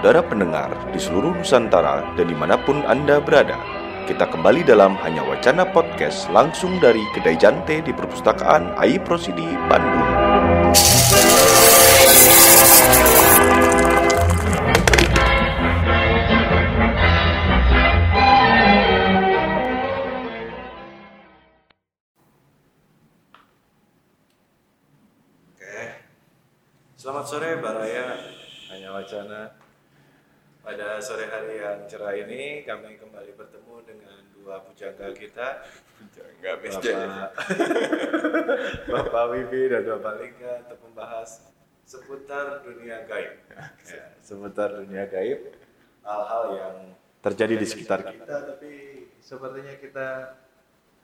saudara pendengar di seluruh Nusantara dan di mana pun Anda berada. Kita kembali dalam Hanya Wacana Podcast langsung dari Kedai Jante di Perpustakaan AI Prosidi, Bandung. Pada sore hari yang cerah ini kami kembali bertemu dengan dua pujangga kita. Enggak Bapak, Bapak Wibi dan Bapak Lingga untuk membahas seputar dunia gaib. Ya, seputar dunia gaib, hal-hal yang terjadi di sekitar kita, tapi sepertinya kita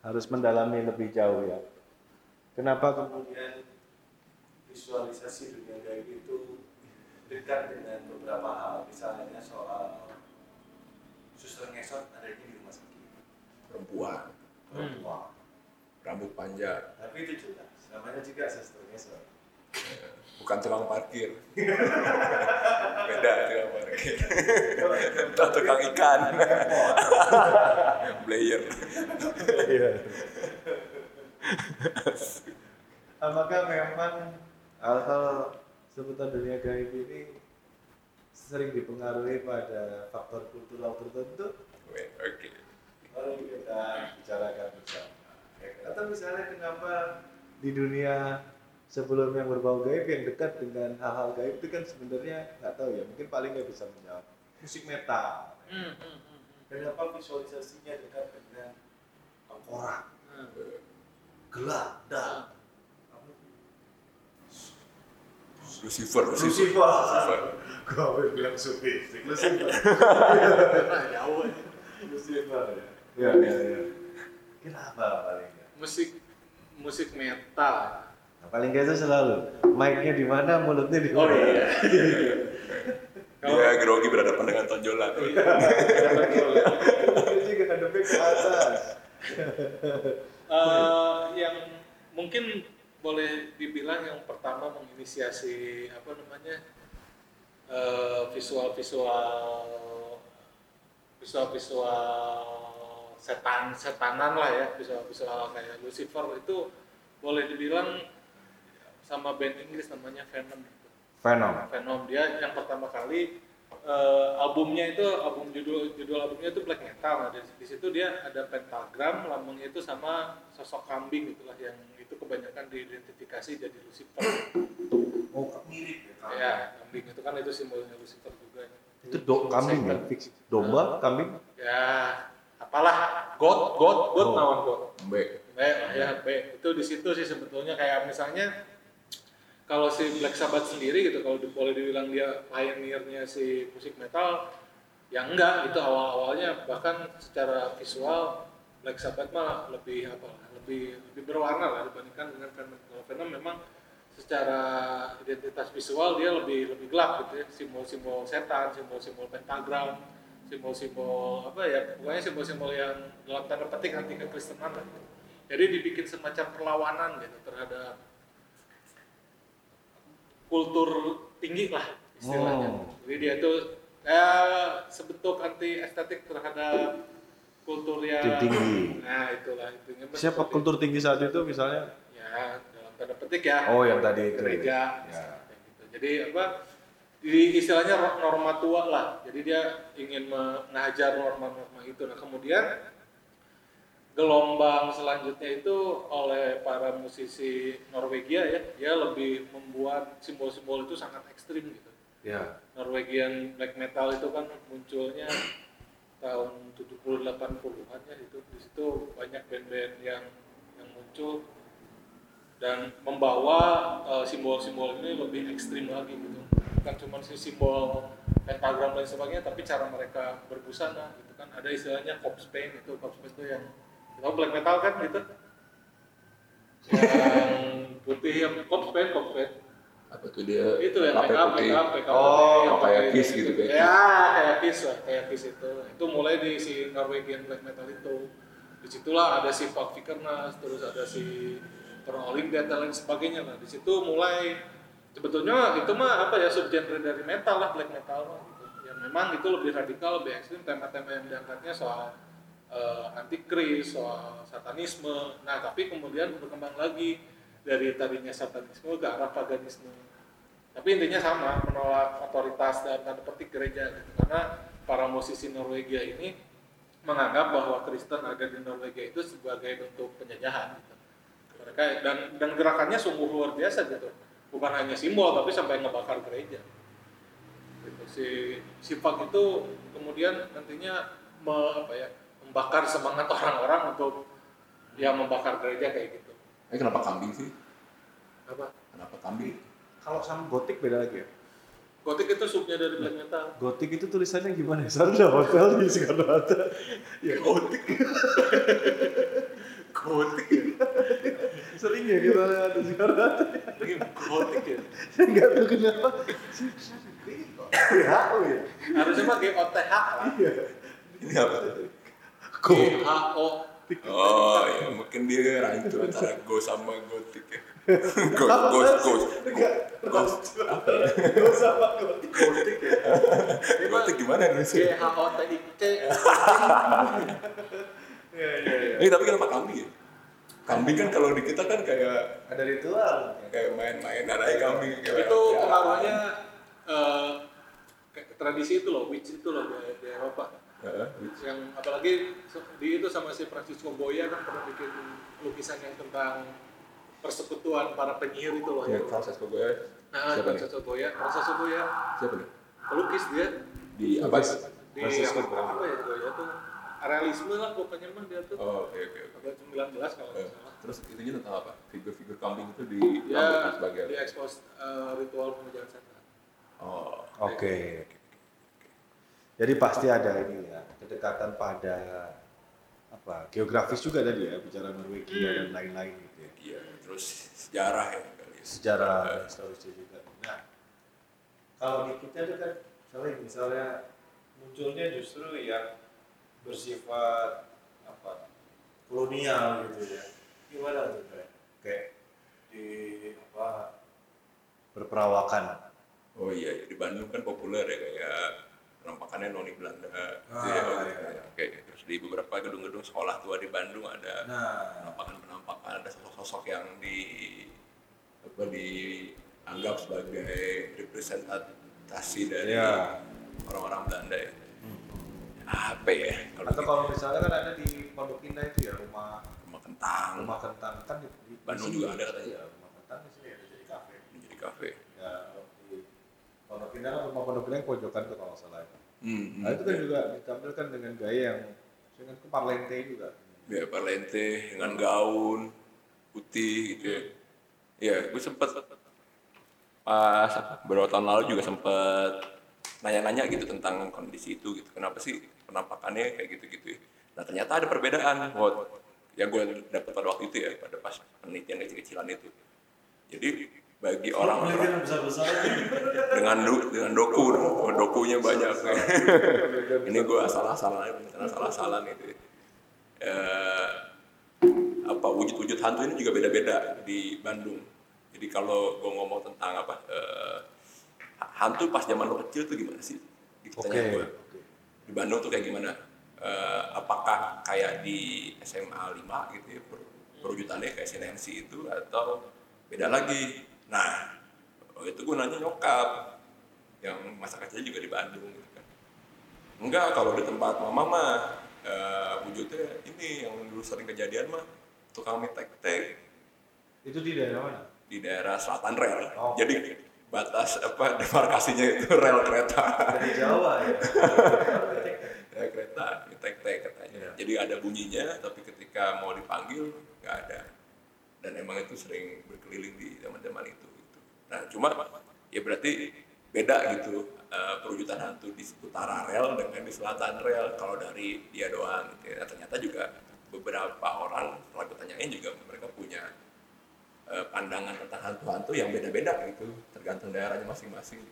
harus mendalami lebih jauh ya. Kenapa kemudian visualisasi dunia gaib itu dekat dengan beberapa hal, misalnya soal suster ngesot adanya di rumah sakit, perempuan. Perempuan. rambut panjang. Tapi itu jelas, namanya juga suster ngesot. bukan tukang parkir. Beda tukang parkir. Entah tukang ikan. Player. Iya. Apakah memang hal-hal seputar dunia gaib ini sering dipengaruhi pada faktor kultural tertentu? Oke. Mari kita bicarakan bersama. Ya, Atau misalnya kenapa di dunia sebelum yang berbau gaib yang dekat dengan hal-hal gaib itu kan sebenarnya nggak tahu ya mungkin paling nggak bisa menjawab. Musik metal. Kenapa visualisasinya dekat dengan tengkorak gelap dan Lucifer Lucifer. Lucifer. Gue bilang sufistik Lucifer. Jauh Lucifer. Ya ya ya kenapa paling musik musik metal. Nah, paling nggak itu selalu mic-nya di mana, mulutnya di oh mana. iya. Dia grogi berhadapan dengan tonjolan Itu juga ngadepnya ke atas. Eh, yang mungkin boleh dibilang yang pertama menginisiasi apa namanya eh, visual visual visual visual setan setanan lah ya visual visual kayak Lucifer itu boleh dibilang sama band Inggris namanya Venom. Venom. Venom. Dia yang pertama kali eh, albumnya itu album judul judul albumnya itu black metal. Nah di, di situ dia ada pentagram lambangnya itu sama sosok kambing itulah yang itu kebanyakan diidentifikasi jadi Lucifer. Oh, mirip ya. ya kambing. Itu kan itu simbolnya Lucifer juga. Itu do kambing ya. Domba, kambing. ya apalah. God God God Oh. nawan God. B. B ya B. Itu di situ sih sebetulnya kayak misalnya kalau si Black Sabbath sendiri gitu kalau di- boleh dibilang dia pioneernya si musik metal ya enggak. Itu awal awalnya bahkan secara visual Black Sabbath mah lebih apa lebih lebih berwarna lah dibandingkan dengan Venom kalau Venom memang secara identitas visual dia lebih lebih gelap gitu ya simbol-simbol setan simbol-simbol pentagram simbol-simbol apa ya pokoknya simbol-simbol yang dalam tanda petik anti kekristenan lah gitu. jadi dibikin semacam perlawanan gitu terhadap kultur tinggi lah istilahnya Oh. jadi dia itu kayak sebentuk anti estetik terhadap kultur yang Tinggi. nah itulah intinya Siapa kultur tinggi saat itu misalnya? ya dalam tanda petik ya Oh, yang tadi itu. gereja Ya. gitu. jadi apa di istilahnya norma tua lah jadi dia ingin mengajar norma-norma itu nah kemudian gelombang selanjutnya itu oleh para musisi Norwegia ya dia lebih membuat simbol-simbol itu sangat ekstrim gitu Ya. Norwegian black metal itu kan munculnya tahun 70 80-an ya itu di situ banyak band-band yang yang muncul dan membawa eh, simbol-simbol ini lebih ekstrim lagi gitu. Bukan cuma si simbol pentagram dan sebagainya tapi cara mereka berbusana gitu kan. Ada istilahnya corpse paint itu corpse paint itu yang tahu black metal kan gitu? Yang putih yang corpse paint corpse paint apa tuh dia? Itu ya make up make up make up Oh, kayak Kiss itu. gitu, kayak ya kayak Kiss lah kayak Kiss itu. Itu mulai di si Norwegian black metal itu. Di situlah ada si Fuck Vikernas terus ada si Rolling Dead dan lain sebagainya lah. Di situ mulai sebetulnya itu mah apa ya subgenre dari metal lah black metal mah gitu. ya memang itu lebih radikal lebih ekstrim. Tema-tema yang diangkatnya soal uh, antikris soal satanisme. Nah tapi kemudian berkembang lagi dari tadinya satanisme ke arah paganisme tapi intinya sama menolak otoritas dan tanda petik gereja gitu. karena para musisi Norwegia ini menganggap bahwa Kristen ada di Norwegia itu sebagai bentuk penjajahan gitu. mereka dan dan gerakannya sungguh luar biasa gitu bukan hanya simbol tapi sampai ngebakar gereja gitu. si sifat itu kemudian nantinya me, apa ya membakar semangat orang-orang untuk ya membakar gereja kayak gitu Eh kenapa kambing sih? apa Kenapa kambing? Kalau sama gotik beda lagi ya? gotik itu subnya dari black metal Gotik itu tulisannya gimana? Soalnya ada hotel di Soekarno Hatta. Ya gotik. gotik ya Sering ya kita di Soekarno Hatta. gotik ya Saya nggak tahu kenapa. WHO ya? harusnya mah GOTH lah Iya. Ini apa? G H O Oh ya mungkin dia rancu antara go sama gotik ya. Go, ghost, ghost, ghost. Apa ya? Usah pak gotik. gotik ya Ini Gotik gimana G Indonesia? H O T I C Iya iya iya. Eh tapi kenapa kambing ya? Kambing kan kalau di kita kan kayak Ada ritual. kayak main-main ada kambing kayak itu ya. pengaruhnya eh, kayak tradisi itu loh witch itu loh di, di Eropa Heeh. yang apalagi di itu sama si Francisco Goya kan pernah bikin lukisan yang tentang persekutuan para penyihir itu loh Ya, kok gue nah siapa nih? Francisco Goya Francisco Siapa nih? pelukis dia Di apa? di Francisco apa, apa ya Goya tuh realisme lah pokoknya mah dia tuh Oh, oke oke oke. abad 19 kalau Eh, nggak salah Terus itunya tentang apa? Figur-figur kambing itu di ya sebagai di expose eh, ritual pemujaan setan Oh, Oke. Jadi pasti ada ini ya kedekatan pada apa geografis juga tadi ya bicara Norwegia dan lain-lain gitu ya. iya. Terus sejarah ya kali ya. Sejarah dan historisnya juga. Nah kalau di kita itu kan misalnya, misalnya munculnya justru yang bersifat apa kolonial gitu ya. Gimana tuh kayak di apa berperawakan Oh iya, di Bandung kan populer ya kayak penampakannya noni Belanda. gitu Ah, ya. iya. Oke, terus di beberapa gedung-gedung sekolah tua di Bandung ada Nah, penampakan-penampakan, ada sosok-sosok yang di apa dianggap sebagai representasi dari Iya. orang-orang Belanda ya. Apa ya? Kalau atau gitu, kalau misalnya kan ada di Pondok Indah itu ya rumah rumah kentang, rumah kentang kan di, di Bandung juga ada katanya. Iya, rumah kentang di sini ada jadi kafe. jadi kafe. Ya, Pondok Indah kan rumah Pondok Indah yang pojokan tuh kalau nggak salah. Hmm, Nah itu kan juga ditampilkan dengan gaya yang dengan ke parlente juga. ya parlente dengan gaun putih gitu ya. Ya, gue sempet pas apa, beberapa tahun lalu juga sempet nanya-nanya gitu tentang kondisi itu gitu. Kenapa sih penampakannya kayak gitu-gitu ya. Nah ternyata ada perbedaan. Wah, yang gue dapat pada waktu itu ya, pada pas penelitian kecil-kecilan itu. Jadi bagi orang-orang besar-besar. dengan du- dengan doku, oh, dokunya banyak. Ini gue asal-asalan, asal-asalan itu. Eh, apa wujud-wujud hantu ini juga beda-beda di Bandung. Jadi kalau gue ngomong tentang apa eh, hantu pas zaman lo kecil tuh gimana sih? Gitu Oke. tanya gue. Di Bandung tuh kayak gimana? Eh, apakah kayak di SMA 5 gitu ya per- perwujudannya kayak sinensi itu atau beda lagi? Nah, itu gue nanya nyokap yang masa kecil juga di Bandung gitu kan. Enggak, kalau di tempat mama mah eh, wujudnya ini yang dulu sering kejadian mah tukang mie tek-tek Itu di daerah mana? di daerah selatan rel. Oh. Jadi batas apa demarkasinya itu rel kereta. Dari Jawa ya. kereta mie tek-tek katanya. Iya. Jadi ada bunyinya tapi ketika mau dipanggil nggak ada. Dan emang itu sering berkeliling di zaman-zaman itu gitu. Nah, cuma ya berarti beda gitu eh, perwujudan hantu di utara rel dengan di selatan rel kalau dari dia doang gitu ya. Nah, ternyata juga beberapa orang setelah gue tanyain juga mereka punya eh, pandangan tentang hantu-hantu yang beda-beda gitu tergantung daerahnya masing-masing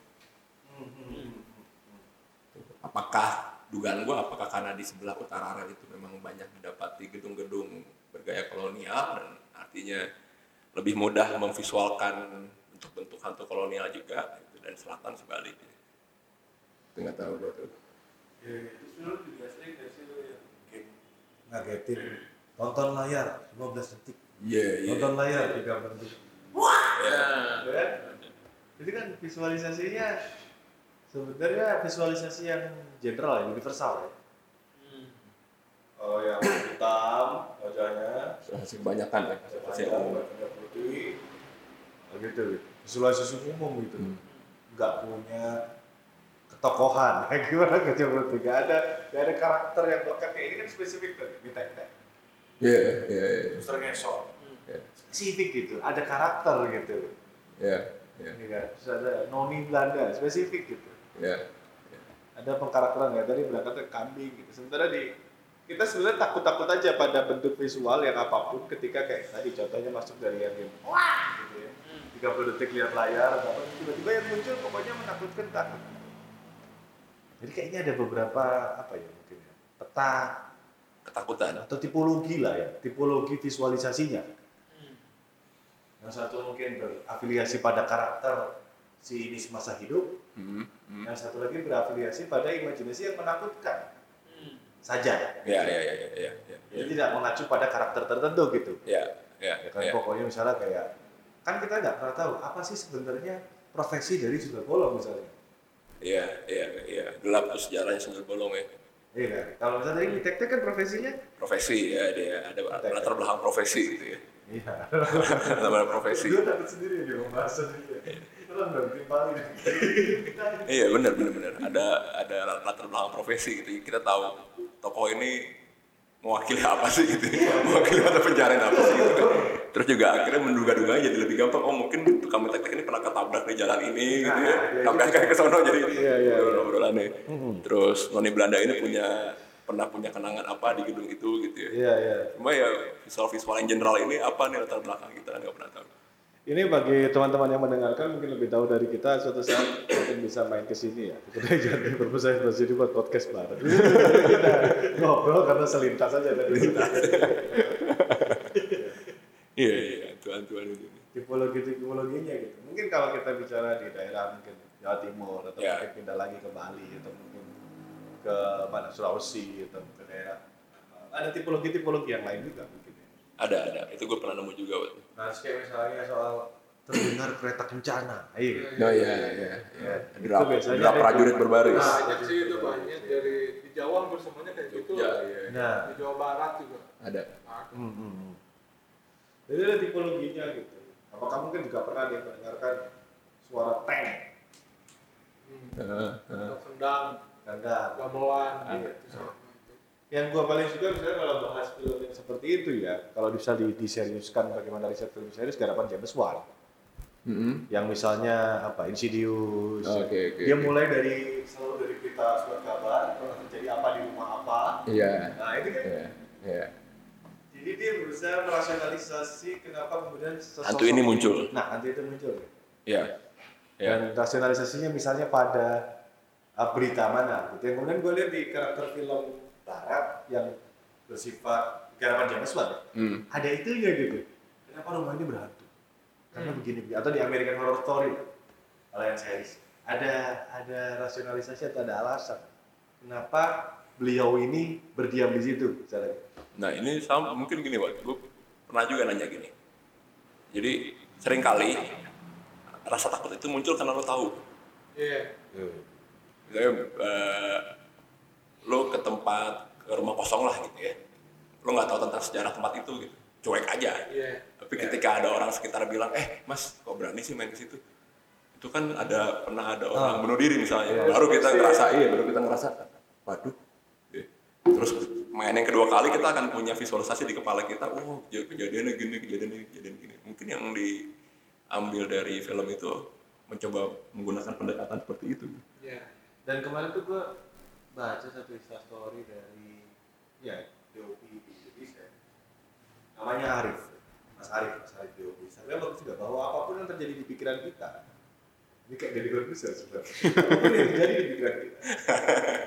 apakah dugaan gue apakah karena di sebelah utara rel itu memang banyak mendapati gedung-gedung bergaya kolonial dan artinya lebih mudah memvisualkan bentuk-bentuk hantu kolonial juga gitu, dan selatan sebaliknya Itu nggak tahu gua tuh. Ya, itu juga sering sih yang ngagetin tonton layar 15 detik Iya, iya. nonton layar tiga bentuk Ya. Ya? Jadi kan visualisasinya sebenarnya visualisasi yang general ya, universal ya. Kalau yang hitam wajahnya, Masih kebanyakan ya. Masih umum. putih, nah gitu. Visualisasi umum gitu. Hmm. Nggak punya ketokohan. Gimana kerja berarti? Nggak ada, nggak ada karakter yang melekat kayak ini kan spesifik tuh. Kita Iya, iya, iya. Ngesot. Iya. Spesifik gitu, ada karakter gitu. Iya, iya. Ini kan, terus ada noni Belanda, spesifik gitu. Iya. ada pengkarakteran ya tadi berangkatnya kambing gitu sementara di kita sebenarnya takut-takut aja pada bentuk visual yang apa pun ketika kayak tadi contohnya masuk dari yang game wah gitu ya 30 detik lihat layar atau apa tiba-tiba yang muncul pokoknya menakutkan takut jadi kayaknya ada beberapa apa ya mungkin ya peta Ketakutan. atau tipologi lah ya tipologi visualisasinya Hmm. yang satu mungkin berafiliasi pada karakter si ini semasa hidup Hmm. Hmm. yang satu lagi berafiliasi pada imajinasi yang menakutkan. Saja. Iya, iya, iya, iya, iya. iya. Jadi tidak mengacu pada karakter tertentu gitu. Iya, iya, Ya kan iya. pokoknya misalnya kayak kan kita nggak pernah tahu apa sih sebenarnya profesi dari sundel bolong misalnya. Iya, iya, iya. Gelap tuh sejarahnya sundel bolong ya. Iya kan? Kalau misalnya dari detektif kan profesinya Profesi ya, dia ada latar belakang profesi gitu ya. iya. Latar belakang profesi. Gue takut sendiri dia membahas sendiri. Iya benar benar benar. Ada ada latar belakang profesi gitu. Kita tahu tokoh ini mewakili apa sih gitu. mewakili mata pencarian apa sih gitu kan. Terus juga akhirnya menduga-duga jadi lebih gampang. Oh mungkin tukang teknik ini pernah ketabrak di jalan ini gitu ya. Sampai akhirnya ke sono jadi Iya, iya, iya. obrolannya. Terus noni Belanda ini punya pernah punya kenangan apa di gedung itu gitu ya. Iya iya. Cuma ya visual visual yang general ini apa nih latar belakang kita nggak pernah tahu. Ini bagi teman-teman yang mendengarkan mungkin lebih tahu dari kita suatu saat mungkin bisa main ke sini ya. Kita jadi berpusat jadi buat podcast bareng. kita ngobrol karena selintas aja tadi. Iya iya tuan-tuan itu. Tipologi tipologinya gitu. Mungkin kalau kita bicara di daerah mungkin Jawa Timur atau Ya. mungkin pindah lagi ke Bali atau mungkin ke mana Sulawesi atau ke daerah ada tipologi-tipologi yang lain juga. Ada ada. Itu gue pernah nemu juga. waktu. Nah, kayak misalnya soal terdengar kereta kencana. Iya. Oh iya iya. Ya, Drap, itu biasanya drap prajurit berbaris. Nah, banyak sih itu banyak dari di Jawa hampir semuanya kayak gitu Jogja, iya. Nah, di Jawa Barat juga Ada. Nah, Hmm, hmm, hmm. Jadi ada tipologinya gitu. Apakah mungkin juga pernah dia mendengarkan suara tank, hmm. Heeh, heeh. atau sendang gandang? gamelan gitu. Yang gua paling suka misalnya kalau bahas film yang seperti itu ya, kalau bisa di, diseriuskan bagaimana riset film serius garapan James Wan. Mm-mm. Yang misalnya apa Insidious. Oke, oke, Dia oke. mulai dari selalu dari berita surat kabar, pernah terjadi apa di rumah apa. Iya. Nah ini kan Iya. Iya. jadi dia berusaha merasionalisasi kenapa kemudian sesosok Hantu ini muncul. Nah, hantu itu muncul. Iya. Iya. Dan rasionalisasinya misalnya pada uh, berita mana. Gitu. Yang kemudian gue lihat di karakter film barat yang bersifat garapan James Wan. ya, Hmm. Ada itunya gitu. Kenapa rumah ini berhantu? Karena Hmm. begini, begini. Atau di American Horror Story, kalau yang series. Ada ada rasionalisasi atau ada alasan. Kenapa beliau ini berdiam di situ? Misalnya. Nah ini sama mungkin gini Wak, gue pernah juga nanya gini. Jadi sering kali rasa takut itu muncul karena lo tahu. Iya. Misalnya eh, lo ke tempat ke rumah kosong lah gitu ya. Lo nggak tahu tentang sejarah tempat itu gitu. Cuek aja. Iya. Tapi ketika ada orang sekitar bilang, eh mas kok berani sih main ke situ? Itu kan ada pernah ada orang bunuh diri misalnya. Iya, baru kita pasti. ngerasa, iya baru kita ngerasa, waduh. Iya. Terus main yang kedua kali kita akan punya visualisasi di kepala kita, oh kej- kejadiannya gini, kejadiannya kejadian gini. Mungkin yang diambil dari film itu mencoba menggunakan pendekatan seperti itu. Iya. Dan kemarin tuh gue baca satu instastory dari ya DOP di Indonesia. Namanya Arif, Mas Arif, Mas Arif DOP. Saya bagus juga bahwa apa pun yang terjadi di pikiran kita, ini kayak dari Corbusier sebenarnya. apa pun yang terjadi di pikiran kita,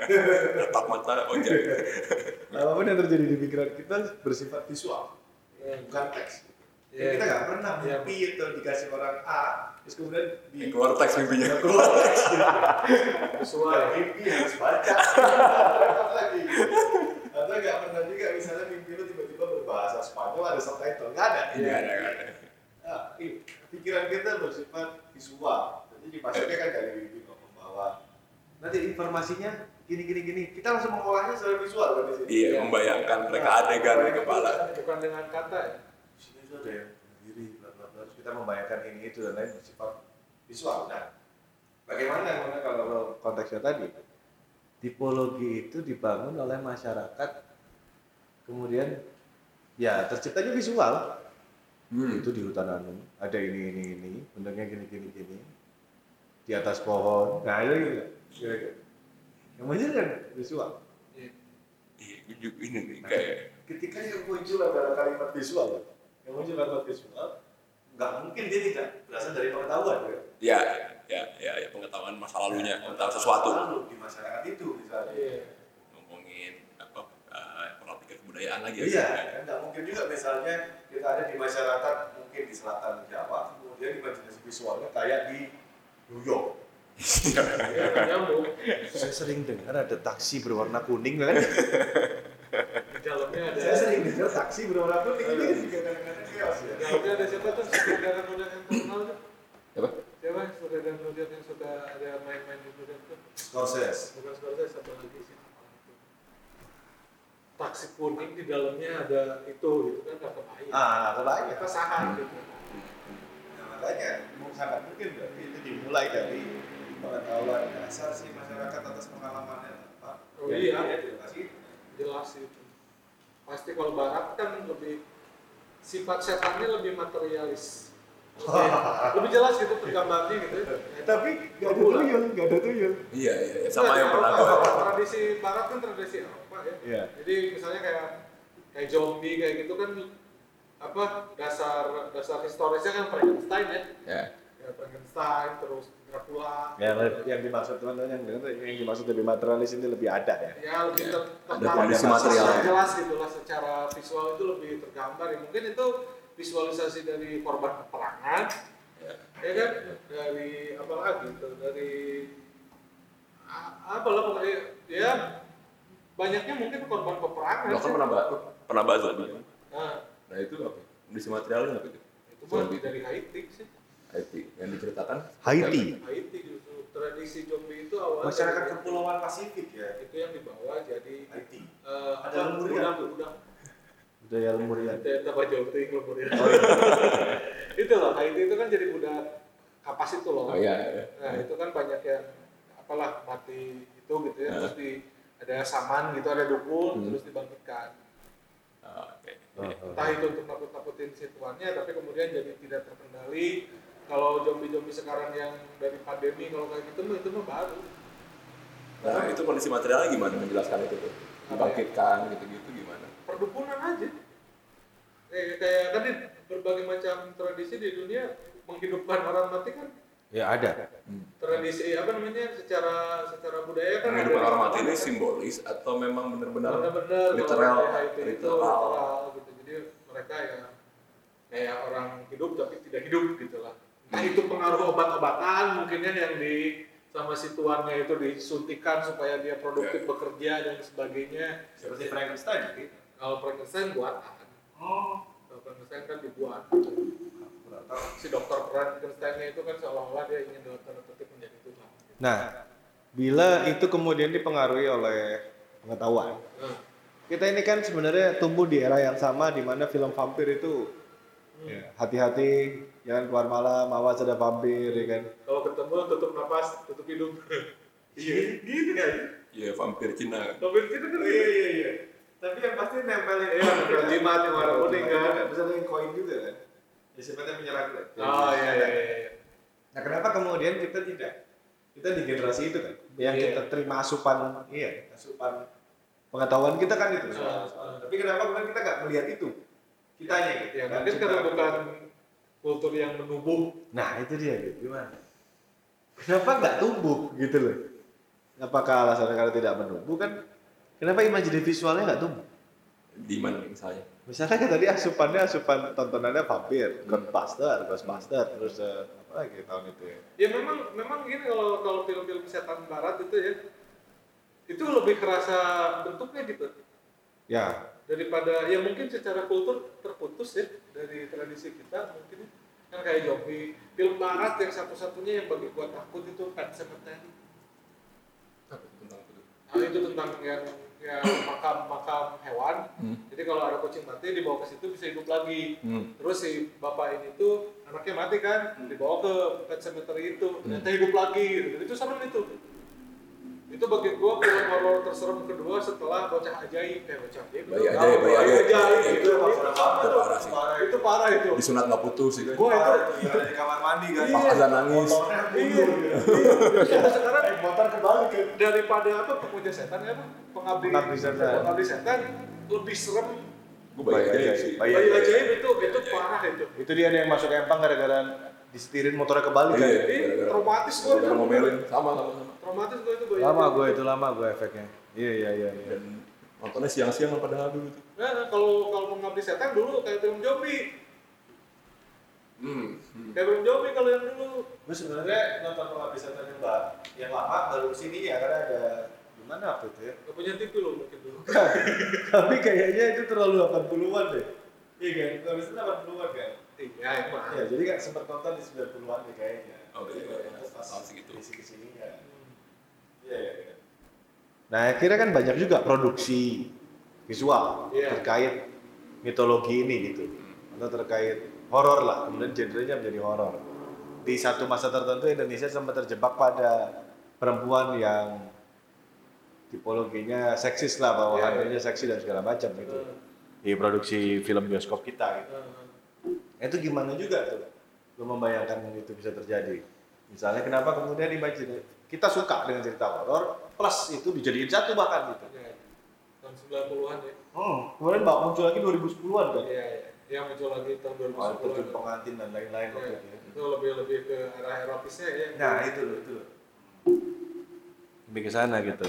Tatap mata ojek. apa pun yang terjadi di pikiran kita bersifat visual, bukan teks. Iya. Kita nggak pernah Iya. mimpi itu dikasih orang A, terus kemudian di keluar teks mimpinya. Nggak keluar teks. Sesuai. Mimpi harus baca. Lagi. Atau nggak pernah juga misalnya mimpi lu tiba-tiba berbahasa Spanyol ada subtitle, nggak ada. Iya, ada, ada. Nah, pikiran kita bersifat visual. Jadi dipasangnya kan dari mimpi ke bawah. Nanti informasinya gini gini gini. Kita langsung mengolahnya secara visual kan di sini. Iya, membayangkan mereka adegan di kepala. Bukan dengan kata ya. Tuh ada yang berdiri. Terus kita membayangkan ini itu dan lain bersifat visual. Nah, bagaimana mana kalau konteksnya tadi? Tipologi itu dibangun oleh masyarakat, kemudian ya terciptanya visual. Hmm. Itu di hutan anu, ada ini ini ini, bentuknya gini gini gini, di atas pohon. Nah itu gitu. Yang muncul kan visual. Iya, ini ini nih kayak ketika yang muncul adalah kalimat visual yang muncul kalimat visual nggak mungkin dia tidak berasal dari pengetahuan ya. Ya ya ya, ya pengetahuan masa lalunya tentang sesuatu. lalu di masyarakat itu misalnya. Iya. ngomongin apa pola pikir kebudayaan lagi iya kan nggak mungkin juga misalnya kita ada di masyarakat mungkin di selatan Jawa kemudian imajinasi visualnya kayak di New York. Iya, saya sering dengar ada taksi berwarna kuning kan dalamnya ada. saya sering dengar taksi berwarna kuning ini kan juga kadang-kadang chaos ya Di dalamnya ada siapa tuh? Saudara muda yang terkenal tuh. apa Siapa? Saudara muda yang suka ada main-main di muda itu. Scorsese Bukan Scorsese, satu lagi sih. Taksi kuning di dalamnya ada itu, itu kan nggak kebayang. ah kebayang Apa sahan gitu. Nah, makanya mau sangat mungkin berarti itu dimulai dari pengetahuan dasar si masyarakat atas pengalamannya apa Oh iya. diedukasi. jelas itu pasti kalau barat kan lebih sifat setannya lebih materialis. Lebih, lebih jelas gitu tergambarnya gitu tapi nggak ada tuyul nggak ada tuyul. Iya iya iya. sama yang pernah tradisi barat kan tradisi Eropa ya? Iya. jadi misalnya kayak kayak zombie kayak gitu kan apa dasar dasar historisnya kan Frankenstein ya. Ya ya Frankenstein terus Dracula yang yang dimaksud teman-teman yang dengar yang dimaksud lebih materialis ini lebih ada ya? Ya lebih Ya, ter- ada kondisi material. jelas gitu lah secara visual itu lebih tergambar. Ya mungkin itu visualisasi dari korban peperangan ya ya kan? Dari apa lagi tuh? Dari a- apa lah pokoknya? Ya banyaknya mungkin korban peperangan bahkan sih. pernah bahas pernah bahas zombie nah. Nah itu apa? Kondisi materialnya apa itu? Itu mah dari Haiti sih. IT yang diceritakan? Haiti. Haiti. Gitu tradisi zombie itu awalnya masyarakat dari- kepulauan Pasifik ya. itu yang dibawa jadi Haiti. eh, Ada lemurian. udang budaya lemurian. Apa jauh ting lemurian. Oh, iya. itu loh Haiti itu kan jadi budak kapas itu loh. Oh iya iya. Nah itu kan banyak yang apalah mati itu gitu ya, terus di ada saman gitu, ada dukun, Hmm. terus dibangkitkan. Oh, oke. Entah itu untuk nakut-nakutin si tuannya, tapi kemudian jadi tidak terkendali. Kalau zombie-zombie sekarang yang dari pandemi, kalau kayak gitu mah itu mah baru. nah itu kondisi materialnya gimana? Menjelaskan itu tuh dibangkitkan gitu-gitu gimana? Perdukunan aja. Kayak, kayak kan di berbagai macam tradisi di dunia menghidupkan orang mati kan? Ya ada. Tradisi apa namanya secara secara budaya kan menghidupkan ada orang mati ini kan. simbolis atau memang benar-benar benar-benar literal kayak itu, itu literal? literal gitu. Jadi mereka ya kayak orang hidup tapi tidak hidup gitu lah nah itu pengaruh obat-obatan mungkin kan yang di sama si tuannya itu disuntikan supaya dia produktif Ya. bekerja dan sebagainya. Seperti Frankenstein gitu kalau Frankenstein buatan oh. Kalau Frankenstein kan dibuat. Kurang tahu si dokter Frankensteinnya itu kan seolah-olah dia ingin dalam tanda kutip menjadi Tuhan. Nah, bila itu kemudian dipengaruhi oleh pengetahuan, nah, kita ini kan sebenarnya tumbuh di era yang sama di mana film vampir itu ya, hati-hati jangan keluar malam, awas ada vampir, ya kan? kalau ketemu tutup napas tutup hidung iya gitu kan ya vampir Cina Vampir itu kan iya iya. Tapi yang pasti nempelin Iya, nempel jimat yang warna kuning kan. Bisa dengan koin juga kan? Ya sifatnya menyerang kan? Oh iya iya iya. Nah, kenapa kemudian kita tidak? Kita di generasi itu kan, yang Iya. kita terima asupan, iya, asupan pengetahuan kita kan itu. Ah, soal- ah. Tapi kenapa kemudian kita nggak melihat itu? Kitanya gitu. Ya, Dan mungkin karena bukan kultur yang menubuh. Nah itu dia gitu. Gimana? Kenapa nggak tumbuh gitu loh? Apakah alasannya karena tidak menumbuh kan? Kenapa imajinasi visualnya nggak tumbuh? di mana misalnya Misalnya kan tadi asupannya asupan tontonannya vampir, Ghostbuster, Ghostbuster, terus eh, apa lagi tahun itu ya? Ya memang memang gini kalau kalau film-film setan barat itu ya itu lebih kerasa bentuknya gitu Ya, daripada ya mungkin secara kultur terputus ya dari tradisi kita mungkin kan kayak zombie film barat yang satu-satunya yang bagi gua takut itu Pet Sematary. Itu tentang itu nah, itu tentang yang yang makam-makam hewan. Hmm. jadi kalau ada kucing mati dibawa ke situ bisa hidup lagi. Hmm. terus si bapak ini tuh anaknya mati kan dibawa ke pet cemetery itu ternyata hidup lagi. Gitu. itu serem itu itu bagi gua film horor terserem kedua setelah bocah ajaib eh bocah ajaib Bayi Ajaib, Bayi Ajaib. itu, Itu itu, parah sih. itu parah itu disunat nggak putus sih gua itu di kamar mandi kan. Iya. Azan nangis iya iya. Sampai sekarang motor kebalik kan. daripada apa pemuja setan ya apa pengabdi Pengabdi setan. pengabdi setan lebih serem gue bayi aja sih Bayi ajaib. ajaib itu itu parah itu Itu dia yang masuk empang gara-gara disetirin motornya kebalik kan. Iya. traumatis gua gara-gara ngomelin sama sama sama traumatis gua itu bayi Lama gue itu lama gue efeknya. Iya iya iya. iya. nontonnya siang-siang padahal dulu itu Nah, kalau kalau mengabdi setan dulu kayak film zombie. hmm. hmm. Kayak film zombie kalau yang dulu. Gue sebenarnya nonton pengabdi setan yang mbak yang lama baru sini ya karena ada gimana apa itu ya? Gak punya TV loh mungkin dulu. Tapi kayaknya itu terlalu 80-an deh. Iya kan? Pengabdi setan 80-an kan? Iya, emang. Ya, jadi kan sempat nonton di 90-an deh kayaknya. Oh, iya, iya. Terus pas segitu. Iya, iya, iya. Nah, akhirnya kan banyak juga produksi visual Iya. terkait mitologi ini gitu. Atau terkait horor lah, kemudian genrenya menjadi horor. Di satu masa tertentu Indonesia sempat terjebak pada perempuan yang tipologinya seksis lah, bawahannya seksi dan segala macam gitu. Di produksi film bioskop kita gitu. Nah, itu gimana juga tuh lo membayangkan itu bisa terjadi misalnya kenapa kemudian imajinasi kita suka dengan cerita horor plus itu dijadiin satu bahkan gitu Iya. Tahun 90-an ya. hmm, kemudian bak muncul lagi 2010-an kan Iya, iya. Yang muncul lagi tahun Wah, itu 2010-an. pengantin dan lain-lain waktu Iya. itu ya. Itu lebih lebih ke arah erotisnya ya. nah itu loh itu loh lebih ke sana gitu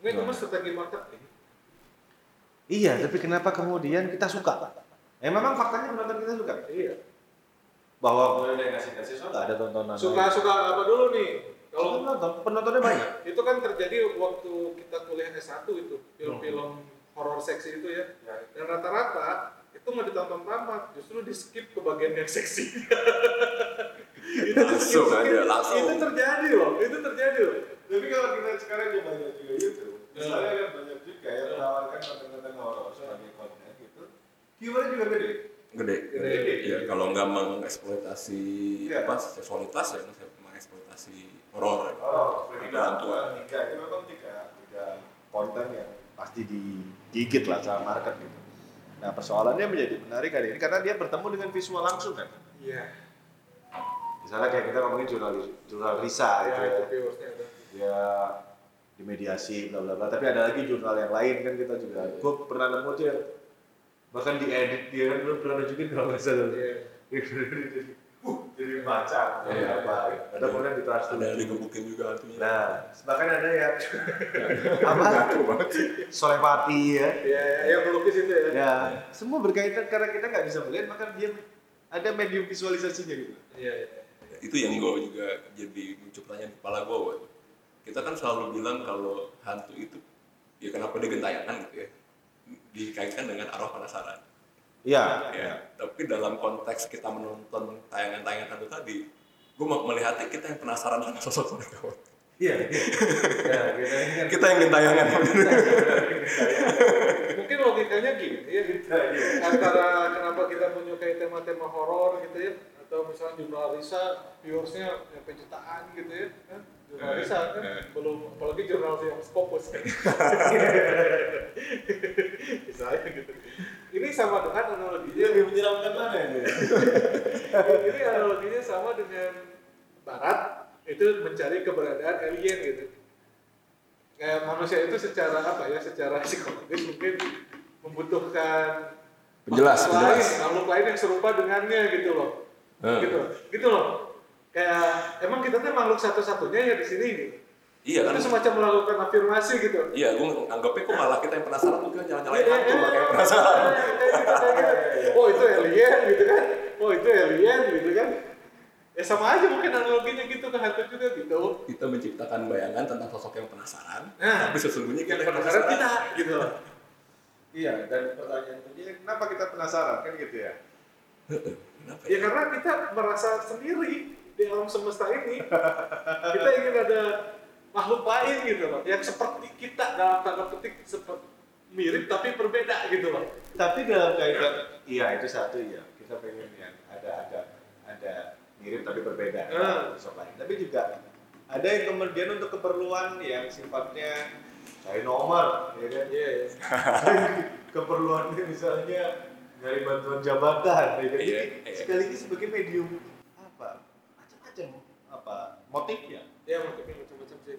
Ini cuma strategi marketing. iya tapi kenapa kemudian kita suka eh memang faktanya penonton kita suka Iya. bahwa kemudian yang ngasih kasih nggak ada tontonan Suka suka apa dulu nih? Kalau penonton penontonnya banyak. Itu kan terjadi waktu kita kuliah S1 itu film-film horor seksi itu ya. Dan rata-rata itu nggak ditonton tamat justru di skip ke bagian yang seksi. Itu Langsung itu- aja, langsung. itu terjadi loh itu terjadi loh. Tapi kalau kita sekarang juga banyak juga YouTube, misalnya kan banyak juga yang menawarkan konten-konten horor sebagai konten gitu. Viewernya juga gede. gede. Gede. ya kalau nggak mengeksploitasi Iya. apa seksualitas ya mengeksploitasi horor Oh, Tiga. tiga, bantuan. tiga, itu memang tiga, tiga konten yang pasti digigit lah sama market gitu. Nah persoalannya menjadi menarik hari ini karena dia bertemu dengan visual langsung kan. iya. Misalnya kayak kita ngomongin jurnal jurnal Risa ya. itu itu ya. ada dia dimediasi bla bla bla. Tapi ada lagi jurnal yang lain kan kita juga. Gue pernah nemu tuh yang bahkan diedit dia kan belum pernah nunjukin kalau nggak salah. Iya. baca apa iya. ada kemudian di ada yang digebukin juga hantunya nah bahkan ada yang apa? Solepati ya. Iya, yang melukis itu ya. Ya semua berkaitan karena kita nggak bisa melihat maka dia ada medium visualisasinya gitu. Iya iya. itu yang gue juga jadi muncul pertanyaan di kepala gue kita kan selalu bilang kalau hantu itu ya kenapa dia gentayangan gitu ya? Dikaitkan dengan arwah penasaran Iya, ya tapi dalam konteks kita menonton tayangan-tayangan hantu tadi gue melihatnya kita yang penasaran sama sosok mereka iya iya. Ya, kita kan kita yang gentayangan mungkin logikanya gini ya antara kenapa kita menyukai tema-tema horor gitu ya atau misalnya jumlah Risa viewersnya jutaan gitu ya kan jurnal Risa kan? Belum apalagi jurnal yang Scopus kan misalnya gitu. Ini sama dengan analoginya lebih menyeramkan mana ya ini analoginya sama dengan Barat itu mencari keberadaan alien gitu. Kayak manusia itu secara apa ya secara psikologis mungkin membutuhkan Penjelas, makhluk penjelas. lain, makhluk lain yang serupa dengannya gitu loh. Hmm. gitu gitu loh kayak emang kita tuh makhluk satu-satunya ya di sini gitu Iya kan? Itu semacam melakukan afirmasi gitu. Iya, gue anggapnya kok malah kita yang penasaran mungkin nyala-nyalain Iya, hantu iya, iya. penasaran. Kayak gitu. Oh itu alien gitu kan? Oh itu alien gitu kan? Ya sama aja mungkin analoginya gitu ke hantu juga gitu. Kita menciptakan bayangan tentang sosok yang penasaran, Nah, tapi sesungguhnya kita Yang penasaran penasaran. tidak gitu. Iya, dan pertanyaan kuncinya kenapa kita penasaran kan gitu ya? Kenapa Ya karena kita merasa sendiri di alam semesta ini. Kita ingin ada makhluk lain gitu loh, yang seperti kita dalam tanda petik seperti mirip tapi berbeda gitu loh. Tapi dalam kaitan, iya itu satu ya. Kita pengen yang ada ada ada mirip tapi berbeda. Hmm. lain. Tapi juga ada yang kemudian untuk keperluan yang sifatnya cari nomor, ya kan? Iya, keperluannya misalnya nyari bantuan jabatan, ya kan? Iya, Jadi iya. sekaligus sebagai medium? Macam-macam apa motifnya? Ya motifnya macam-macam sih.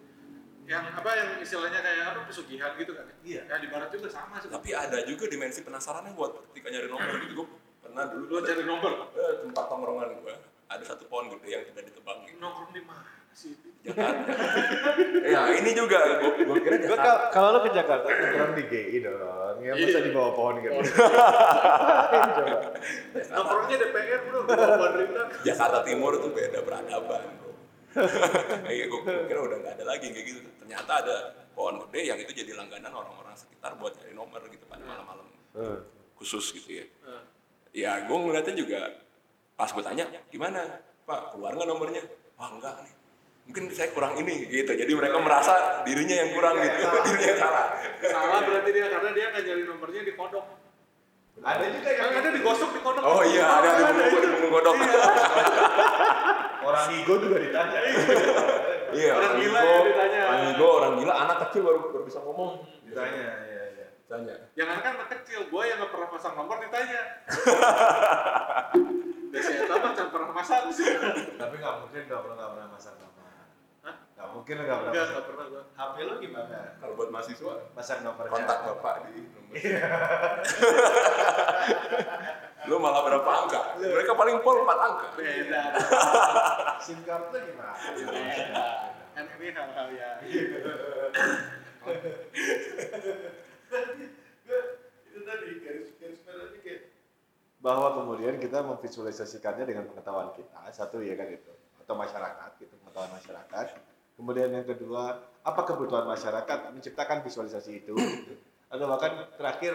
Yang apa yang istilahnya kayak apa pesugihan gitu kan? Iya. Ya di barat juga sama sih. Tapi ada juga dimensi penasarannya buat ketika nyari nomor gitu. Gue pernah dulu Lu cari nomor. eh, tempat tongkrongan gue ada satu pohon gede yang tidak ditebang gitu. Nongkrong di mana sih? Jakarta. ya ini juga gue gue kira Gua Jakarta. kal- kalau lo ke Jakarta nongkrong di GI dong, ya masa Iya. di bawah pohon gitu. Coba. Nongkrongnya DPR bro, di bawah pohon rindang. Jakarta Timur tuh beda peradaban bro. Iya, gue kira udah nggak ada lagi kayak gitu. Ternyata ada pohon gede yang itu jadi langganan orang-orang sekitar buat nyari nomor gitu pada malam-malam Hmm. khusus gitu ya. Nah, Ya gue ngeliatnya juga pas gue tanya gimana Pak keluar nggak nomornya? Wah enggak nih. Mungkin saya kurang ini gitu. Jadi mereka merasa dirinya yang kurang gitu, dirinya yang salah. Salah berarti dia karena dia nggak nyari nomornya di kodok. Ada juga Yang yang ada digosok di kodok. Oh iya ada di bumbu di bumbu godok. orang ego juga ditanya. Iya Orang gila ego, yang ditanya. Orang ego, orang gila, anak kecil baru, baru bisa ngomong. ditanya, ya, ya. Tanya. Jangan kan anak kecil, gua yang nggak pernah pasang nomor ditanya. Biasanya tahu macam pernah pasang sih. Tapi nggak mungkin dong lo nggak pernah masang nomor. Mungkin lo nggak pernah Enggak, masang. nggak pernah gua. HP lo gimana? Kalau buat mahasiswa, Masang nomor kontak chat. bapak di nomor. Lu malah berapa angka? Mereka paling pol 4 angka. Beda. SIM card lo gimana? Beda. Kan ini hal-hal ya. itu tadi garis garis merahnya kayak bahwa kemudian kita memvisualisasikannya dengan pengetahuan kita satu ya kan itu atau masyarakat gitu pengetahuan masyarakat kemudian yang kedua apa kebutuhan masyarakat menciptakan visualisasi itu? Atau bahkan terakhir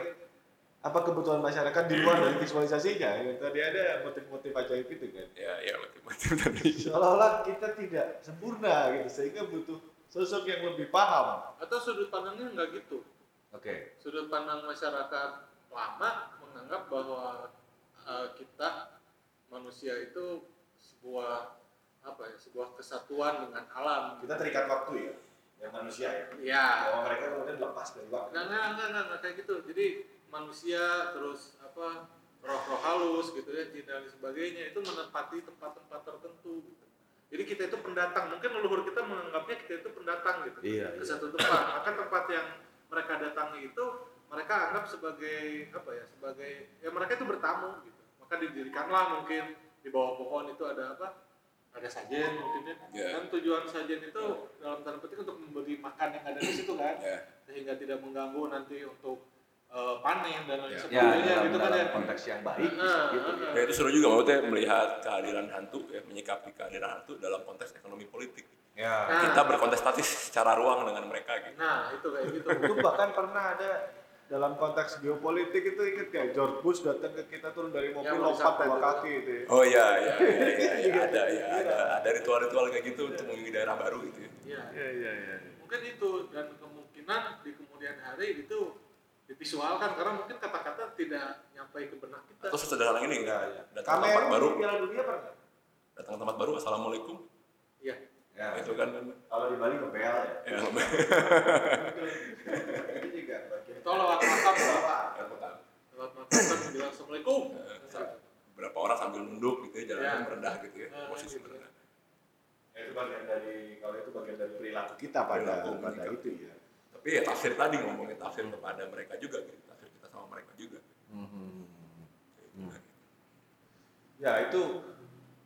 apa kebutuhan masyarakat di luar dari visualisasinya? Ya, tadi ada motif-motif ajaib itu kan? Ya, ya betul-betul tadi. seolah-olah kita tidak sempurna gitu sehingga butuh sosok yang lebih paham. Atau sudut pandangnya nggak gitu. oke. Sudut pandang masyarakat lama menganggap bahwa eh, kita manusia itu sebuah apa ya sebuah kesatuan dengan alam. kita terikat waktu ya yang manusia ya Ya. bahwa mereka kemudian lepas dari waktu Nggak, nggak, nggak, nggak, nggak kayak gitu. Jadi manusia terus apa roh-roh halus gitu ya, jin dan sebagainya itu menempati tempat-tempat tertentu. Gitu. Jadi kita itu pendatang. Mungkin leluhur kita menganggapnya kita itu pendatang gitu Iya, ke iya. satu tempat. Maka tempat yang mereka datangi itu mereka anggap sebagai apa ya? Sebagai ya mereka itu bertamu gitu. Maka didirikanlah mungkin di bawah pohon itu ada apa? Ada sajen mungkin ya. Ya. Kan tujuan sajen itu dalam tanda petik untuk memberi makan yang ada di situ kan Ya. sehingga tidak mengganggu nanti untuk eh, panen dan lain Ya. sebagainya dalam, gitu kan ya. konteks yang baik Ah, bisa gitu ah, Ya itu seru juga maksudnya melihat kehadiran hantu ya menyikapi kehadiran hantu dalam konteks ekonomi politik. ya Nah. Kita berkontestasi secara ruang dengan mereka gitu. Nah, itu kayak gitu. itu bahkan pernah ada dalam konteks geopolitik itu inget kayak George Bush datang ke kita turun dari mobil Yang lompat itu. kaki itu ya. Oh iya iya iya, iya, iya, ada ya ada ada ritual-ritual kayak gitu untuk mengunjungi daerah baru gitu ya. Iya. Iya iya iya. Mungkin itu dan kemungkinan di kemudian hari itu divisualkan karena mungkin kata-kata tidak nyampe ke benak kita. Atau sesederhana ini Iya, iya. datang ke tempat Kamera baru, di Piala Dunia pernah? datang ke tempat baru, assalamualaikum, Iya. Ya. itu kan Kalau di Bali ngebel ya. ya, Itu juga bagian Atau lewat makam apa? lewat makam kan bilang assalamualaikum. berapa orang sambil nunduk gitu ya, jalan Ya. merendah gitu ya, Ah, posisi gitu. merendah. Ya, itu bagian dari kalau itu bagian dari perilaku kita pada Perilaku pada itu ya. Tapi ya tafsir tadi ngomongin tafsir kepada mereka juga gitu, tafsir kita sama mereka juga. Ya itu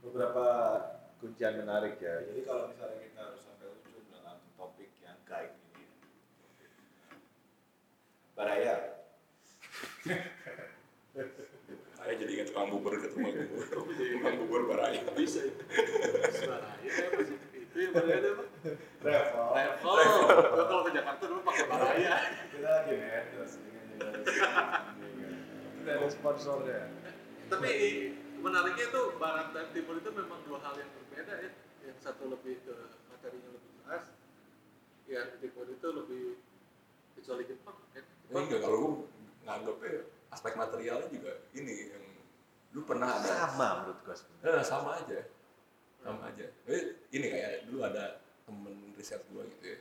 beberapa kuncian menarik ya. Jadi kalau misalnya kita harus sampai ujung dalam topik gaib ini. Baraya. Saya jadi ingat tukang bubur ke tukang bubur. Tukang bubur baraya. bisa ya apa sih itu yang ada apa Travel. level Gua kalau ke Jakarta dulu pakai baraya Kita lagi dengan Kita ada sponsornya. tapi menariknya itu barat dan timur itu memang dua hal yang berbeda ya. Yang satu lebih ke materinya lebih keras yang timur itu lebih kecuali Jepang kan Ini enggak kalau gue nganggapnya aspek materialnya juga ini yang lu pernah ada. Sama menurut gue sebenarnya. Eh, sama aja. Sama aja. Eh, ini kayak dulu ada temen riset gue gitu ya.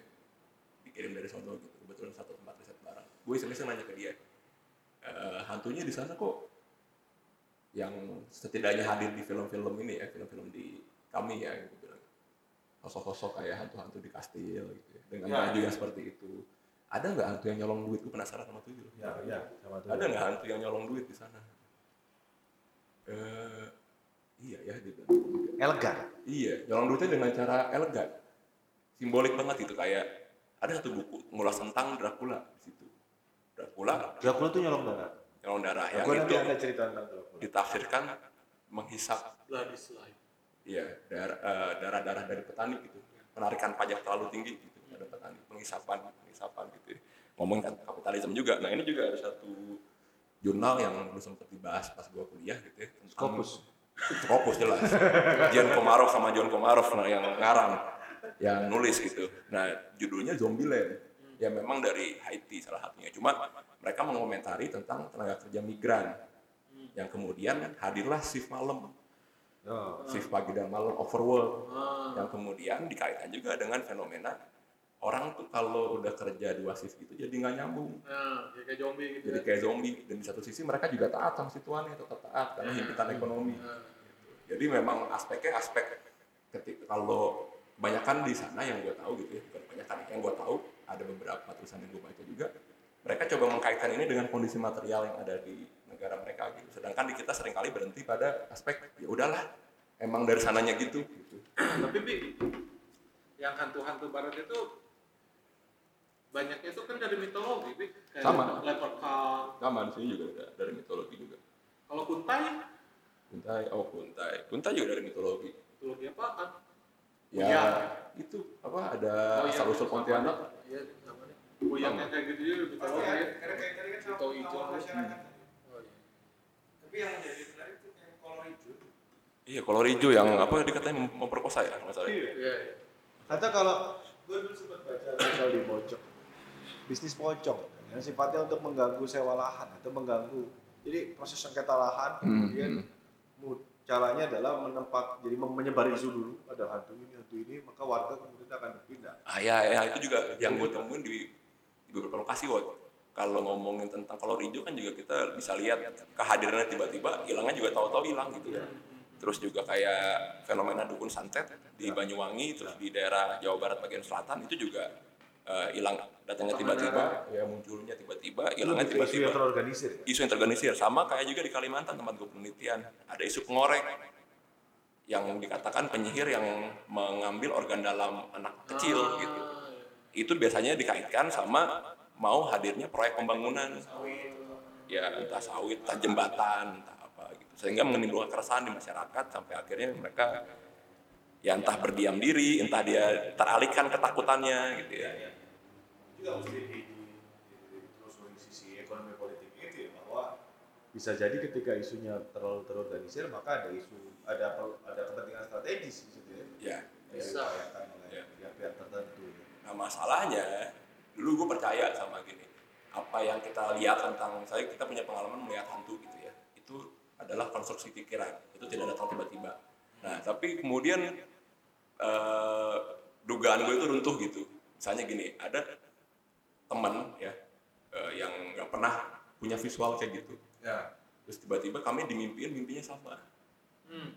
Dikirim dari Solo gitu. Kebetulan satu tempat riset bareng gue iseng-iseng nanya ke dia. "Eh, hantunya di sana kok yang setidaknya hadir di film-film ini ya film-film di kami ya gue bilang sosok-sosok kayak hantu-hantu di kastil gitu ya dengan Ya. baju yang seperti itu ada nggak hantu yang nyolong duit gue penasaran sama tuh gitu. Ya, ya, sama tuh. ada nggak hantu yang nyolong duit di sana eh iya ya gitu Elegan. Iya, nyolong duitnya dengan cara elegan. Simbolik banget itu kayak ada satu buku ngulas tentang Dracula di situ. Dracula Dracula tuh nyolong darah. Nyolong darah yang nanti itu ada cerita tentang Dracula. ditafsirkan menghisap iya darah eh, darah-darah dari petani gitu. Penarikan pajak terlalu tinggi gitu pada petani, penghisapan, penghisapan gitu. ya. Ngomongin kan kapitalisme juga. Nah, ini juga ada satu jurnal yang dulu sempat dibahas pas gua kuliah gitu ya. Scopus. Scopus jelas. John Komarov sama John Komarov nah, yang ngarang, yang nulis gitu. Nah, judulnya Zombieland. Ya memang dari Haiti salah satunya. Cuma mereka mengomentari tentang tenaga kerja migran. Yang kemudian hadirlah shift malam, Oh. shift pagi dan malam overworld. ah Yang kemudian dikaitkan juga dengan fenomena orang tuh kalau udah kerja dua shift gitu jadi nggak nyambung nah ya kayak zombie gitu jadi ya. kayak zombie dan di satu sisi mereka juga taat sama si tuannya tetap taat karena himpitan ekonomi jadi memang aspeknya aspek ketika kalau kebanyakan di sana yang gue tahu gitu ya bukan kebanyakan yang gue tahu ada beberapa tulisan yang gue baca juga mereka coba mengkaitkan ini dengan kondisi material yang ada di negara mereka gitu. Sedangkan di kita sering kali berhenti pada aspek ya udahlah emang dari sananya gitu, gitu. tapi bi yang hantu-hantu barat itu banyaknya itu kan dari mitologi bi. Kayak Sama. leprechaun sama di sini juga ada dari mitologi juga. Kalau kuntai? Kuntai oh kuntai. Kuntai juga dari mitologi. Mitologi apa kan ya Iya. itu apa ada Oh, iya. asal usul Pontianak iya Kuyang yang kayak gitu ya Karena kayak tadi kan sama Atau hijau. masyarakat. oh, iya. Tapi yang menjadi menarik itu yang kolor hijau. iya kolor hijau yang apa dikatakan mem- memperkosa ya masalahnya iya iya. Kata kalau gue dulu sempat baca artikel di pojok bisnis pocong yang sifatnya untuk mengganggu sewa lahan atau mengganggu jadi proses sengketa lahan Hmm, kemudian mu- caranya adalah menempat jadi menyebar isu dulu ada hantu ini hantu ini maka warga kemudian akan berpindah Ah ya, ya itu juga yang gue temuin di, di beberapa lokasi waktu. Kalau ngomongin tentang kolor hijau kan juga kita bisa lihat kehadirannya tiba-tiba, hilangnya juga tahu-tahu hilang gitu ya. Terus juga kayak fenomena dukun santet di Banyuwangi, terus di daerah Jawa Barat bagian selatan itu juga eh, hilang datangnya tiba-tiba, ya munculnya tiba-tiba, hilangnya Itu isu yang tiba-tiba. terorganisir ya? Isu yang terorganisir sama kayak juga di Kalimantan tempat gue penelitian ada isu pengorek yang dikatakan penyihir yang mengambil organ dalam anak kecil gitu Ah, iya. itu biasanya dikaitkan sama mau hadirnya proyek pembangunan ya entah sawit, entah jembatan, entah apa gitu sehingga menimbulkan keresahan di masyarakat sampai akhirnya mereka ya entah berdiam diri, entah dia teralihkan ketakutannya gitu ya. Juga mesti di, di, di- terus dari sisi ekonomi politik itu ya bahwa bisa jadi ketika isunya terlalu terorganisir maka ada isu ada ada kepentingan strategis di situ ya Ya, Bisa. oleh Ya. pihak-pihak tertentu. nah masalahnya dulu gue percaya sama gini apa yang kita lihat tentang saya kita punya pengalaman melihat hantu gitu ya itu adalah konstruksi pikiran itu tidak datang tiba-tiba nah tapi kemudian eh, dugaan gue itu runtuh gitu misalnya gini ada teman ya eh, yang nggak pernah punya visual kayak gitu. Ya. terus tiba-tiba kami dimimpiin mimpinya sama. Hmm.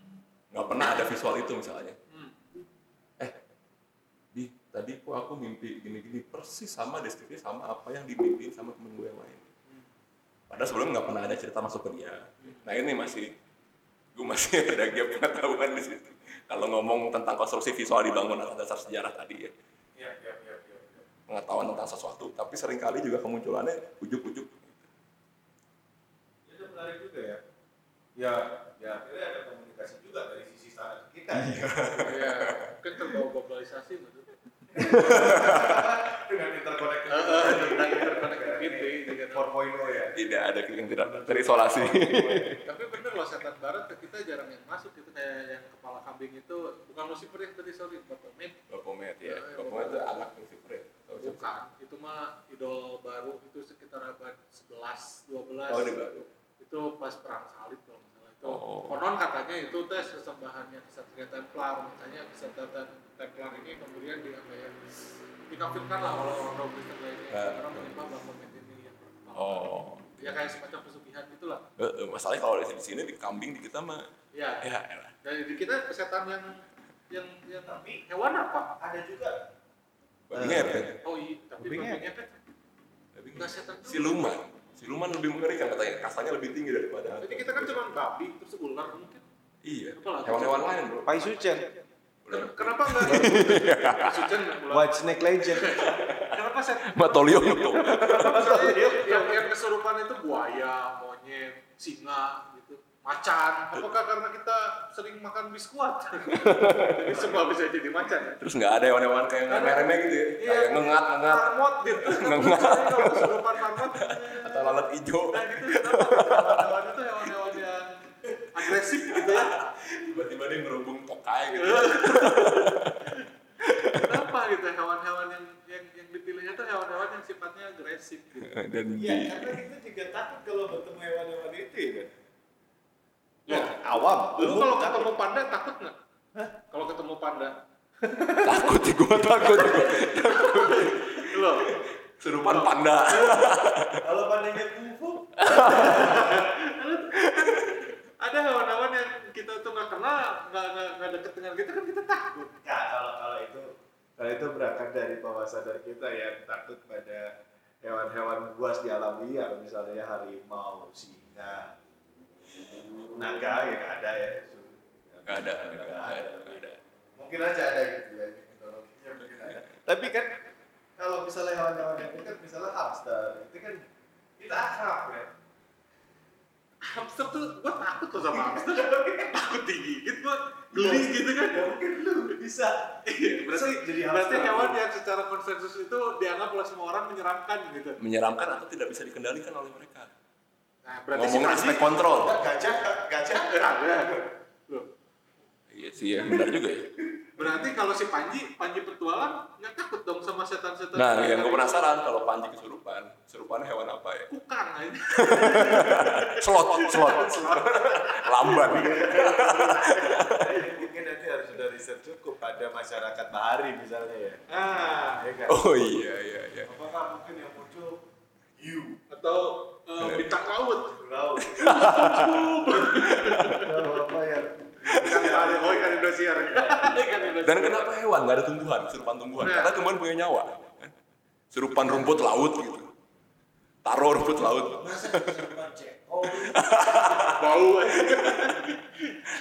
nggak pernah ada visual itu misalnya. Hmm. eh di tadi kok aku mimpi gini-gini persis sama deskripsi sama apa yang dimimpiin sama temen gue yang lain. Padahal sebelumnya nggak pernah ada cerita masuk ke dia. Nah ini masih gue masih ada gap pengetahuan di situ. Kalau ngomong tentang konstruksi visual dibangun atas dasar sejarah tadi ya Iya, iya, iya, iya. iya. Pengetahuan tentang sesuatu, tapi sering kali juga kemunculannya ujuk-ujuk. Itu menarik juga ya. Ya, ya akhirnya ada komunikasi juga dari sisi sana kita. ya. Iya, kan terbawa globalisasi betul. Dengan interconnected. Tentang interconnectivity gitu. 4.0 ya. Tidak ada yang tidak terisolasi. Tapi bener loh setan barat ke kita jarang yang masuk itu kayak yang kepala kambing itu bukan Lucifer yang tadi sorry Baphomet Bapomet ya, Ya, Bapomet itu anak Lucifer. Siapa? bukan itu mah idol baru itu sekitar abad 11 12 Oh ini baru. itu pas perang salib kalau salah itu Oh. konon katanya itu tes sesembahannya kesatria Templar makanya kesatria Templar ini kemudian di apa ya dikafirkan lah oleh orang Kristen lainnya Nah. karena menyembah Baphomet ini yang pertama. Oh. ya kayak semacam pesugihan itulah Eh, eh, masalahnya kalau di sini di kambing di kita mah ya ya elah. dari di kita kesetan yang yang yang Tapi hewan apa ada juga babi ngepet. oh iya tapi Babi ngepet. ngepet Babi juga. Siluman. Siluman lebih mengerikan katanya, kasarnya lebih tinggi daripada jadi kita kan cuma babi terus ular mungkin Iya. Hewan-hewan lain, Bro. Pai Sucen, kenapa enggak Sucen ular White Snake Legend. kenapa set. Misalnya yang, yang kesurupan itu buaya, monyet, singa gitu, macan. Apakah karena kita sering makan biskuat? jadi semua bisa jadi macan. ya? Terus nggak ada hewan-hewan kayak remeh-remeh gitu ya. Iya. Kayak ngengat, ngengat Marmot gitu. Ngengat. Kalau kesurupan marmot, atau lalat hijau. nah gitu kenapa? Hewan-hewan itu hewan-hewan yang agresif gitu ya. Tiba-tiba dia ngerubung tokai gitu. Kenapa gitu hewan-hewan yang yang yang dipilihnya tuh hewan-hewan yang sifatnya agresif gitu. Dan Iya, di karena kita juga takut kalau bertemu hewan-hewan itu ya kan. Ya, Awam. lu kalau ketemu panda takut nggak? Kalau ketemu panda, takut sih gua takut. lo Serupan panda. Kalau pandanya kungfu, ada hewan-hewan yang kita tuh nggak kenal, nggak nggak nggak deket dengan kita kan kita takut. ya kalau kalau itu kalau itu berangkat dari bawah sadar kita ya takut pada hewan-hewan buas di alam liar misalnya harimau, singa, naga ya nggak ada ya. Nggak ada, nggak ada, nggak ada. Mungkin aja ada gitu ya mitologinya mungkin ada. Tapi kan kalau misalnya hewan-hewan yang itu kan misalnya hamster itu kan kita akrab ya. Hamster tuh gua takut tuh sama hamster. takut digigit gua geli gitu kan. Ya mungkin lu bisa. Iya, berarti jadi berarti hewan yang secara konsensus itu dianggap oleh semua orang menyeramkan gitu. Menyeramkan atau tidak bisa dikendalikan oleh mereka. Nah, berarti Ngomongin si aspek kontrol. Gajah, gajah. Ada. Loh, Iya sih ya, benar juga ya. berarti kalau si Panji, Panji petualang nggak takut dong sama setan-setan. Nah, yang gue penasaran kalau Panji kesurupan, serupannya hewan apa ya? Kukang aja. Slot, slot, lamban. Mungkin nanti harus sudah riset cukup pada masyarakat bahari misalnya ya. Ah, Ya kan? Oh iya iya iya. Apakah mungkin yang hiu, atau eh, bintang laut. laut, apa ya? Oh ikan Indosiar. Ikan Indosiar. Dan kenapa hewan nggak ada tumbuhan, serupan tumbuhan? Nah. Karena tumbuhan punya nyawa. Serupan rumput laut gitu. Taruh rumput laut. Bau aja.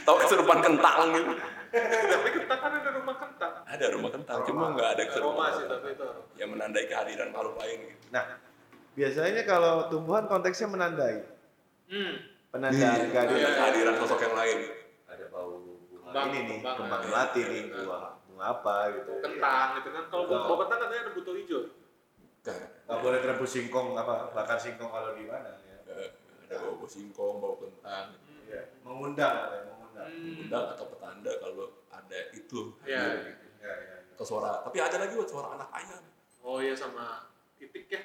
Tahu kesurupan kentang gitu. Tapi kentang kan ada rumah kentang. Ada rumah kentang, cuma nggak ada Aroma kesurupan. sih tapi itu. Yang menandai kehadiran makhluk lain gitu. Nah, biasanya kalau tumbuhan konteksnya menandai. Hmm. Penanda Iya, kehadiran. ada kehadiran sosok yang lain. Ada bau bunga Kembang, ini nih, kembang, kembang ya. melati nih, Iya. bunga, bunga apa gitu. Kentang gitu kan. Kalau bau kentang katanya ada buto hijau. Nggak, Gak boleh rebus singkong apa bakar singkong kalau di mana ya. ada bau bau singkong, bau kentang. Iya, mengundang katanya, mengundang. Hmm. Undang atau petanda kalau ada itu. Iya. Ya, ya. Atau suara, tapi ada lagi buat suara anak ayam. Oh iya sama titik ya.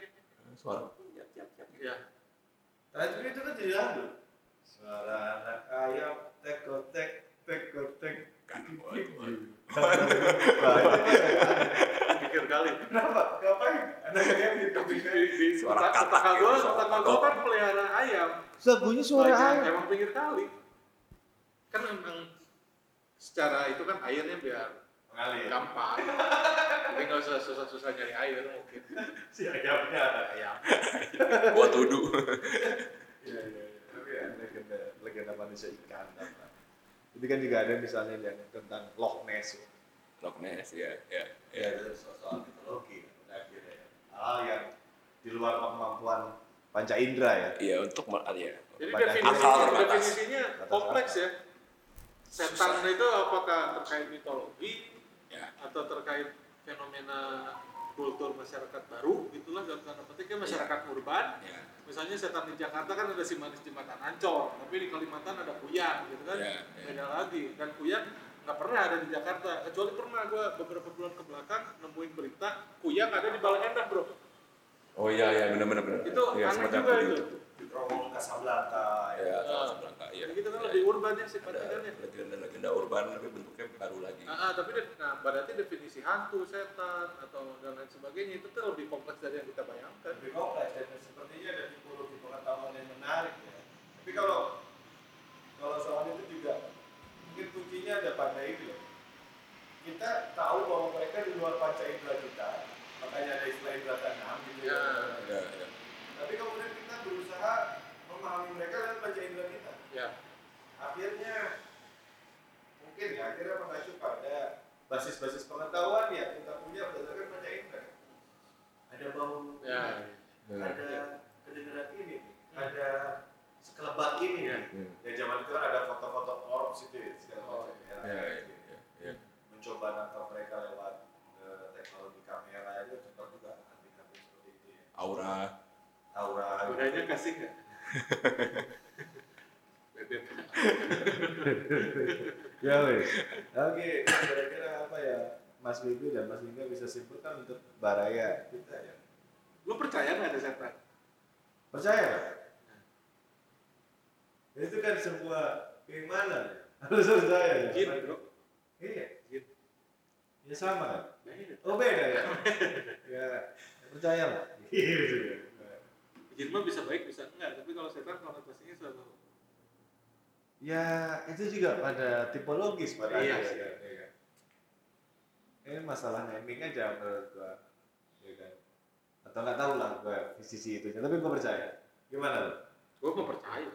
Suara Iya. Tapi itu kan jadi lagu. Suara anak ayam, tekotek, tekotek. kan. waduh, Pikir kali. Kenapa? Ngapain? Anak ayam gitu. Di, di, Suara suara tetangga katak. gua kan pelihara ayam. Bunyi suara ayam. Emang pinggir kali. Kan emang secara itu kan airnya biar Mengalir. gampang. Jadi nggak usah susah-susah nyari air mungkin. Si ayamnya Ayam. Gua tuduh. Iya, iya, iya. Tapi ya, legenda, legenda manusia ikan. apa. Itu kan juga ada misalnya yang tentang Loch Ness. ya. Loch Ness ya, ya, Ya, ya. itu soal, soal mitologi. Hal yang di luar kemampuan panca indera ya. Iya untuk ya. Jadi definisinya, akal terbatas. definisinya kompleks ya. Setan itu apakah terkait mitologi. Atau terkait fenomena kultur masyarakat baru gitulah dalam tanda petiknya masyarakat urban Ya. misalnya setan di Jakarta kan ada si manis jembatan Ancol tapi di Kalimantan ada Kuyang gitu kan Ya, ya. beda lagi dan Kuyang nggak pernah ada di Jakarta kecuali pernah gue beberapa bulan ke belakang nemuin berita Kuyang ada di Balai Endah bro Oh iya iya benar benar benar. itu Iya, aneh juga itu. Di Terowongan Casablanca Ya, ya. Iya. Jadi gitu kan Iya, lebih urban ya sifatnya kan ya legenda-legenda urban tapi bentuknya baru lagi. Ah, ah, tapi nah berarti definisi hantu, setan atau dan lain sebagainya itu tuh lebih kompleks dari yang kita bayangkan. lebih kompleks dan sepertinya ada tipologi pengetahuan yang menarik ya. Tapi kalau kalau soal itu juga mungkin kuncinya ada pada itu ya. Kita tahu bahwa mereka di luar panca indera kita, makanya ada istilah indera keenam gitu ya. Ya, ya. Tapi kemudian kita berusaha memahami mereka lewat panca indera kita. Ya. Akhirnya mungkin ya akhirnya mengacu pada basis-basis pengetahuan yang kita punya berdasarkan panca indera. Ada bau Ya. ada kedengeran ini, ada sekelebat ini ya. Hmm. Ya zaman itu kan ada foto-foto orbs itu ya, segala macam ya. Ya, ya, ya, ya. Mencoba nangkap mereka lewat eh, teknologi kamera itu cepat juga anti-anti seperti itu ya. Aura. Aura. Gunanya kasih nggak? Ya wes. Oke, kira-kira apa ya Mas Bibi dan Mas Lingga bisa simpulkan untuk Baraya kita ya? Lu percaya nggak ada setan? Percaya? nggak? Itu kan sebuah keimanan. Harus percaya ya. Jin, bro. Iya. Jin. Ya sama? Beda. Oh beda ya? ya percaya lah. Iya. Jin mah bisa baik bisa enggak, tapi kalau setan konotasinya selalu Ya itu juga pada tipologis pada Iya akhirnya, sih. ya kan? Ini masalah naming aja menurut gua, ya kan? Atau nggak tahu lah gua sisi itunya, tapi gua percaya. Gimana lo? gue mau percaya.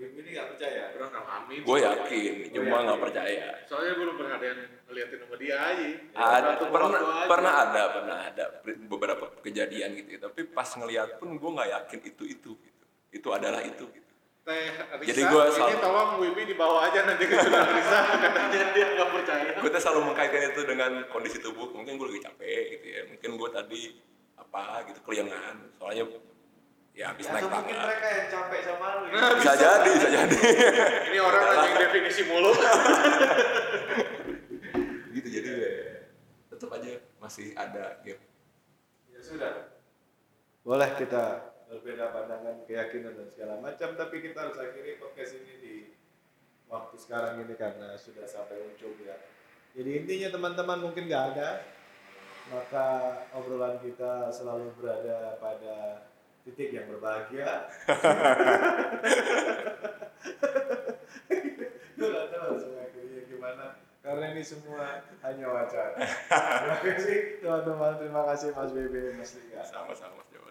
Ini nggak percaya. Orang ngalamin. Gue yakin, Gua cuma nggak percaya. Soalnya belum pernah ada yang ngeliatin sama dia aja. Ada pernah aja. pernah ada pernah ada beberapa kejadian gitu, ya. tapi pas ngeliat pun gue nggak yakin itu itu gitu. Itu adalah itu. Gitu. Teh Risa, Jadi gua ini selalu- tolong Wibi dibawa aja nanti ke Sunan Risa katanya dia nggak percaya. Gue tuh selalu mengkaitkan itu dengan kondisi tubuh. Mungkin gue lagi capek gitu ya. Mungkin gue tadi apa gitu keliengan. Soalnya ya habis Ya, naik atau mungkin tangga. mereka yang capek sama lu. ya. Nah, Bisa jadi, bisa jadi. Ini orang anjing definisi mulu. gitu jadi ya, tetap aja masih ada gap. Ya sudah. Boleh kita berbeda pandangan, keyakinan dan segala macam, tapi kita harus akhiri podcast ini di waktu sekarang ini karena sudah sampai ujung ya. Jadi intinya teman-teman mungkin nggak ada, maka obrolan kita selalu berada pada titik yang berbahagia. Nggak tahu gimana, karena ini semua hanya wacana. Terima kasih teman-teman, terima kasih Mas Bebe, Mas Liga. Sama-sama Mas Jawa.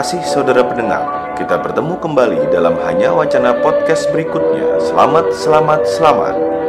Kasih saudara pendengar. Kita bertemu kembali dalam Hanya Wacana Podcast berikutnya. Selamat, selamat, selamat.